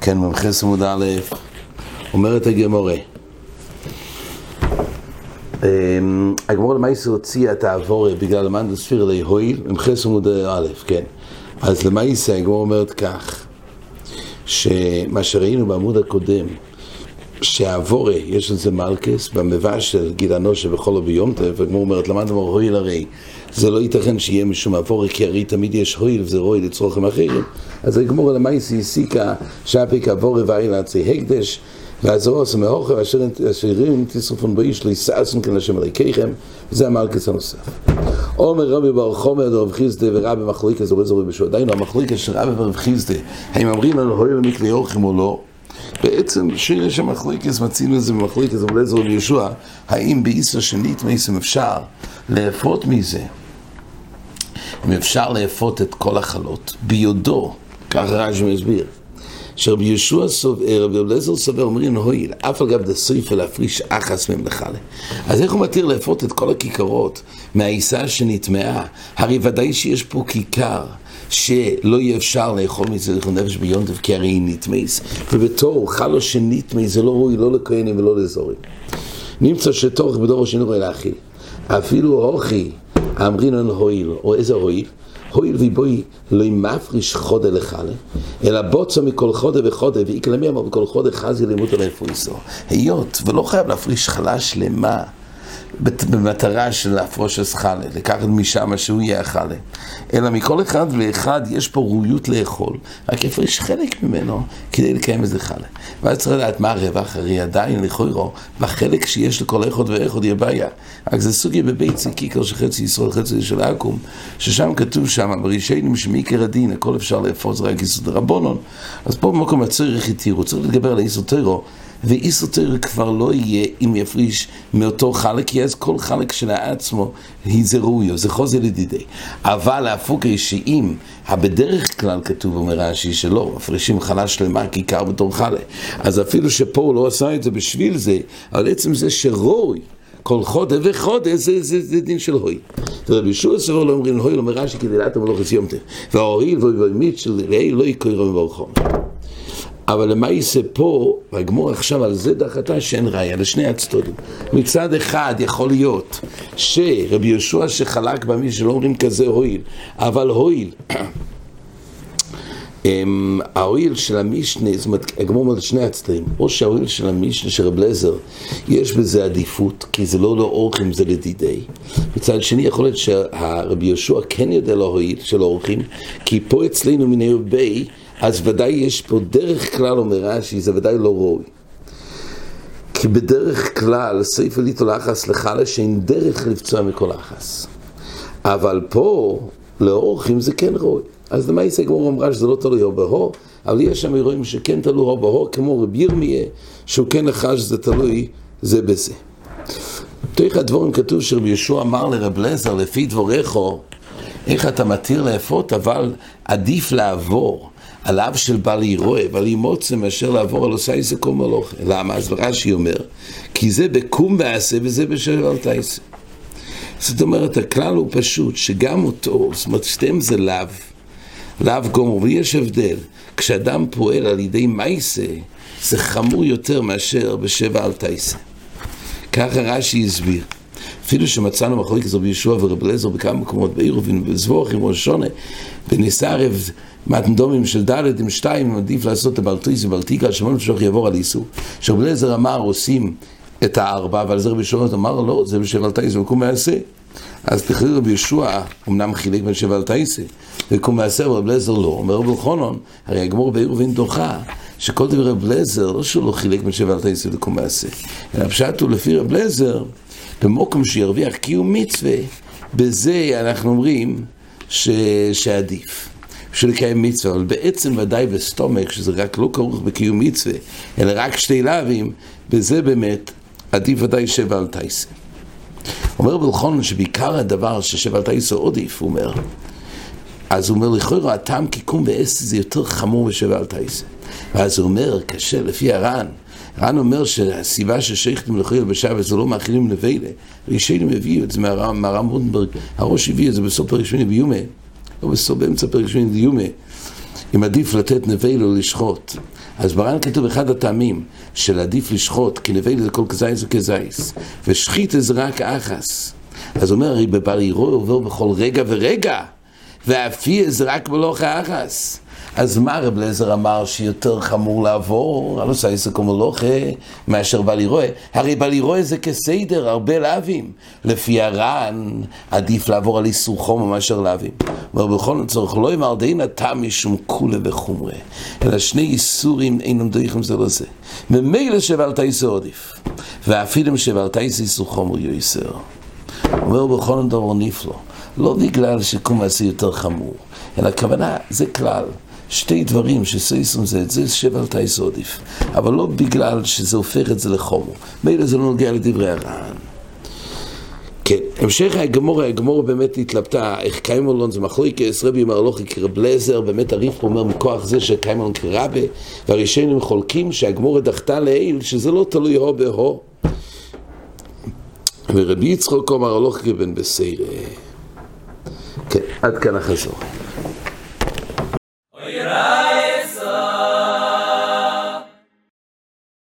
כן, ממחס עמוד א', אומרת הגמורה. אמ, הגמורה למעשה הוציאה את העבורה בגלל למאן דספיר להועיל, ממחס עמוד א', כן. אז למעשה הגמורה אומרת כך, שמה שראינו בעמוד הקודם, שהעבורה, יש לזה מלכס, במבש של גיל אנושה בכל ביום טף, הגמורה אומרת, למד אמר הועיל הרי, זה לא ייתכן שיהיה משום עבורה, כי הרי תמיד יש הועיל וזה רועי לצרוכים אחרים. אז הגמורה למעשה הסיקה שאפיק עבורה ואילה עצי הקדש, והזרוע עושה מאוכל, אשר השירים תשרפון באיש, לא יסעסון כאן לשם עליכיכם, וזה המלכס הנוסף. עומר רבי בר חומר דרב חיסדה ורבי מחליקה זורי זורי בשוע. דיינו, המחליקה של רבי ורב חיסדה, האם אומרים לנו הוי למקלי אורחים או לא? בעצם שיש שם מחליקס, מצינו את זה במחליקס, אבל איזה רבי ישוע, האם באיסר שנית מייסם אפשר לאפות מזה? אם אפשר לאפות את כל החלות, ביודו, ככה רש"י מסביר. שרבי יהושע סובר, רבי אליעזר סובר, אומרים הועיל, אף על גב דסריפה להפריש אחס לחלה. אז איך הוא מתיר לאפות את כל הכיכרות מהעיסה שנטמעה? הרי ודאי שיש פה כיכר. שלא יהיה אפשר לאכול מזה לכל נפש ביונטף כי הרי היא נטמייס ובתור חלו שנטמייס זה לא ראוי לא לכהנים ולא לזורים נמצא שתורך בדור שאינו רואה להכיל אפילו אוכי אמרינן הועיל או איזה הועיל? הואיל ויבואי לא מפריש חודה לחלה, אלא בוצו מכל חודה וחודה, ויקלמי אמר בכל חודה חזי לימוד על איפה. היות ולא חייב להפריש חלה שלמה. במטרה של להפרוש את חלה, לקחת משם שהוא יהיה החלה. אלא מכל אחד ואחד יש פה ראויות לאכול, רק יפריש חלק ממנו כדי לקיים איזה חלה. ואז צריך לדעת מה הרווח, הרי עדיין לכאורה, בחלק שיש לכל אחד ואחד יהיה בעיה. רק זה סוגיה בבית זיקיקר של חצי ישראל, חצי של עכו"ם, ששם כתוב שם, ברישיינים שמעיקר הדין, הכל אפשר לאפות, זה רק יסוד רבונון. אז פה במקום הצורך התירו, צריך לדבר על היסוד טרו. ואיסוטר כבר לא יהיה אם יפריש מאותו חלק, כי אז כל חלק שלעצמו זה ראויו, זה חוזר לדידי. אבל הפוקי שאם הבדרך כלל כתוב, אומר רש"י, שלא, מפרישים חלה שלמה כיכר בתור חלה. אז אפילו שפה הוא לא עשה את זה בשביל זה, אבל עצם זה שראוי. כל חודה וחודה זה, זה, זה דין של הוי. רבי ישוע סבור לא אומרים הוי, אומר רש"י כדי לאט המלוך יום וההוריל ואוי מיט של ראי לא יקרו מברכו. אבל למעשה פה, והגמור עכשיו על זה דחתה שאין ראיה, לשני הצדדים. מצד אחד יכול להיות שרבי יהושע שחלק במי שלא אומרים כזה הועיל, אבל הועיל, ההועיל של המשנה, זאת אומרת, הגמור אומר לשני הצדדים, או שההועיל של המשנה של רב לזר, יש בזה עדיפות, כי זה לא לאורחים, זה לדידי. מצד שני, יכול להיות שהרבי יהושע כן יודע להועיל של אורחים, כי פה אצלנו מיני בי אז ודאי יש פה דרך כלל, אומר רש"י, זה ודאי לא ראוי. כי בדרך כלל, סעיף ליטו לחס לחלה שאין דרך לפצוע מכל לחס. אבל פה, לאורחים זה כן ראוי. אז למה יצא גמור אמרה שזה לא תלוי הו בהו, אבל יש שם אירועים שכן תלוי הו בהו, כמו רבי ירמיה, שהוא כן נחש שזה תלוי זה בזה. בתוך הדבורים כתוב שרבי ישוע אמר לרב לזר, לפי דבורכו, איך אתה מתיר לאפות, אבל עדיף לעבור. עליו של בעל ירואה, בעל ימוצא, מאשר לעבור על עושה איזה קום מלוך. למה? אז רש"י אומר, כי זה בקום ועשה וזה בשל אל תעשה. זאת אומרת, הכלל הוא פשוט, שגם אותו, זאת אומרת, שתיהם זה לאו, לאו גומר, ויש הבדל. כשאדם פועל על ידי מייסה, זה חמור יותר מאשר בשבע אל תעשה. ככה רש"י הסביר. אפילו שמצאנו מחלוקת רבי ישוע ורבי אליעזר בכמה מקומות בעירובין ובזבוכים או שונה, בניסה ערב מתנדומים של ד' עם שתיים, עדיף לעשות את הבלטריס ובלטיקה, שמונה שוך יעבור על איסור. שרבי אליעזר אמר עושים את הארבע, אבל זה רבי ישוע אמר לא, זה בשבע אלטייס וקום מעשה. אז תכלי רבי ישוע אמנם חילק בין שבע אלטייסה, וקום מעשה, אבל רבי אליעזר לא. אומר רבי חונון, הרי הגמור בעירובין דוחה, שכל דבר רבי אליעזר, לא שהוא לא חילק בין שבע וקום מעשה, אלא פשט הוא לפי רבי אליעזר, במוקם שירוויח קיום מצווה, בזה אנחנו אומרים ש... שעדיף. בשביל לקיים מצווה, אבל בעצם ודאי בסתומק, שזה רק לא כרוך בקיום מצווה, אלא רק שתי לאווים, בזה באמת עדיף ודאי שבע על תייסה. אומר בלחון שבעיקר הדבר ששבע על תייסה עודיף, הוא אומר, אז הוא אומר, לכאורה הטעם קיקום ועשר זה יותר חמור משבע על תייסה. ואז הוא אומר, קשה, לפי הר"ן, ר"ן אומר שהסיבה ששייכתם לחייל בשבת זה לא מאכילים לביילה. ראשינו הביאו את זה מהר"ם וונדברג, הראש הביא את זה בסוף פרק שמיני ביומה. לא בסוף באמצע פרק שמיני דיומה, אם עדיף לתת נבלה או לשחוט. אז ברן כתוב אחד הטעמים של עדיף לשחוט, כי נבלה זה כל כזייס וכזייס, ושחית זה רק אחס. אז אומר הרי בבר ירוי עובר בכל רגע ורגע, ואפי זה רק בלוך האחס. אז מה רב לזר אמר שיותר חמור לעבור, הלא סייסק ומלוכה, מאשר בל ירואה? הרי בל ירואה זה כסדר, הרבה לאווים. לפי הר"ן, עדיף לעבור על איסור חום מאשר לאווים. אבל בכל זאת צורך לא יאמר דין אתה משום כולה וחומרה, אלא שני איסורים אינם דויכים זה לזה. ממילא שבעל תייסר עדיף, ואפילו שבעל תייסר איסור חומר יויסר. אומר בכל דבר נפלא, לא בגלל שקום מעשה יותר חמור, אלא הכוונה, זה כלל. שתי דברים שסייסון זה את זה, שבע על תאי סודיף. אבל לא בגלל שזה הופך את זה לחומו. מילא זה לא נוגע לדברי הרען. כן, המשך הגמור, הגמור באמת התלבטה איך קיימולון זה מחלוקס, רבי מרלוכי כרב לזר, באמת הריף פה אומר מכוח זה שקיימולון כרבה, והראשונים חולקים שהגמור דחתה לעיל, שזה לא תלוי הו בהו. ורבי יצחוק אומר הלוכי בן בסיירה. כן, עד כאן החזור. Ira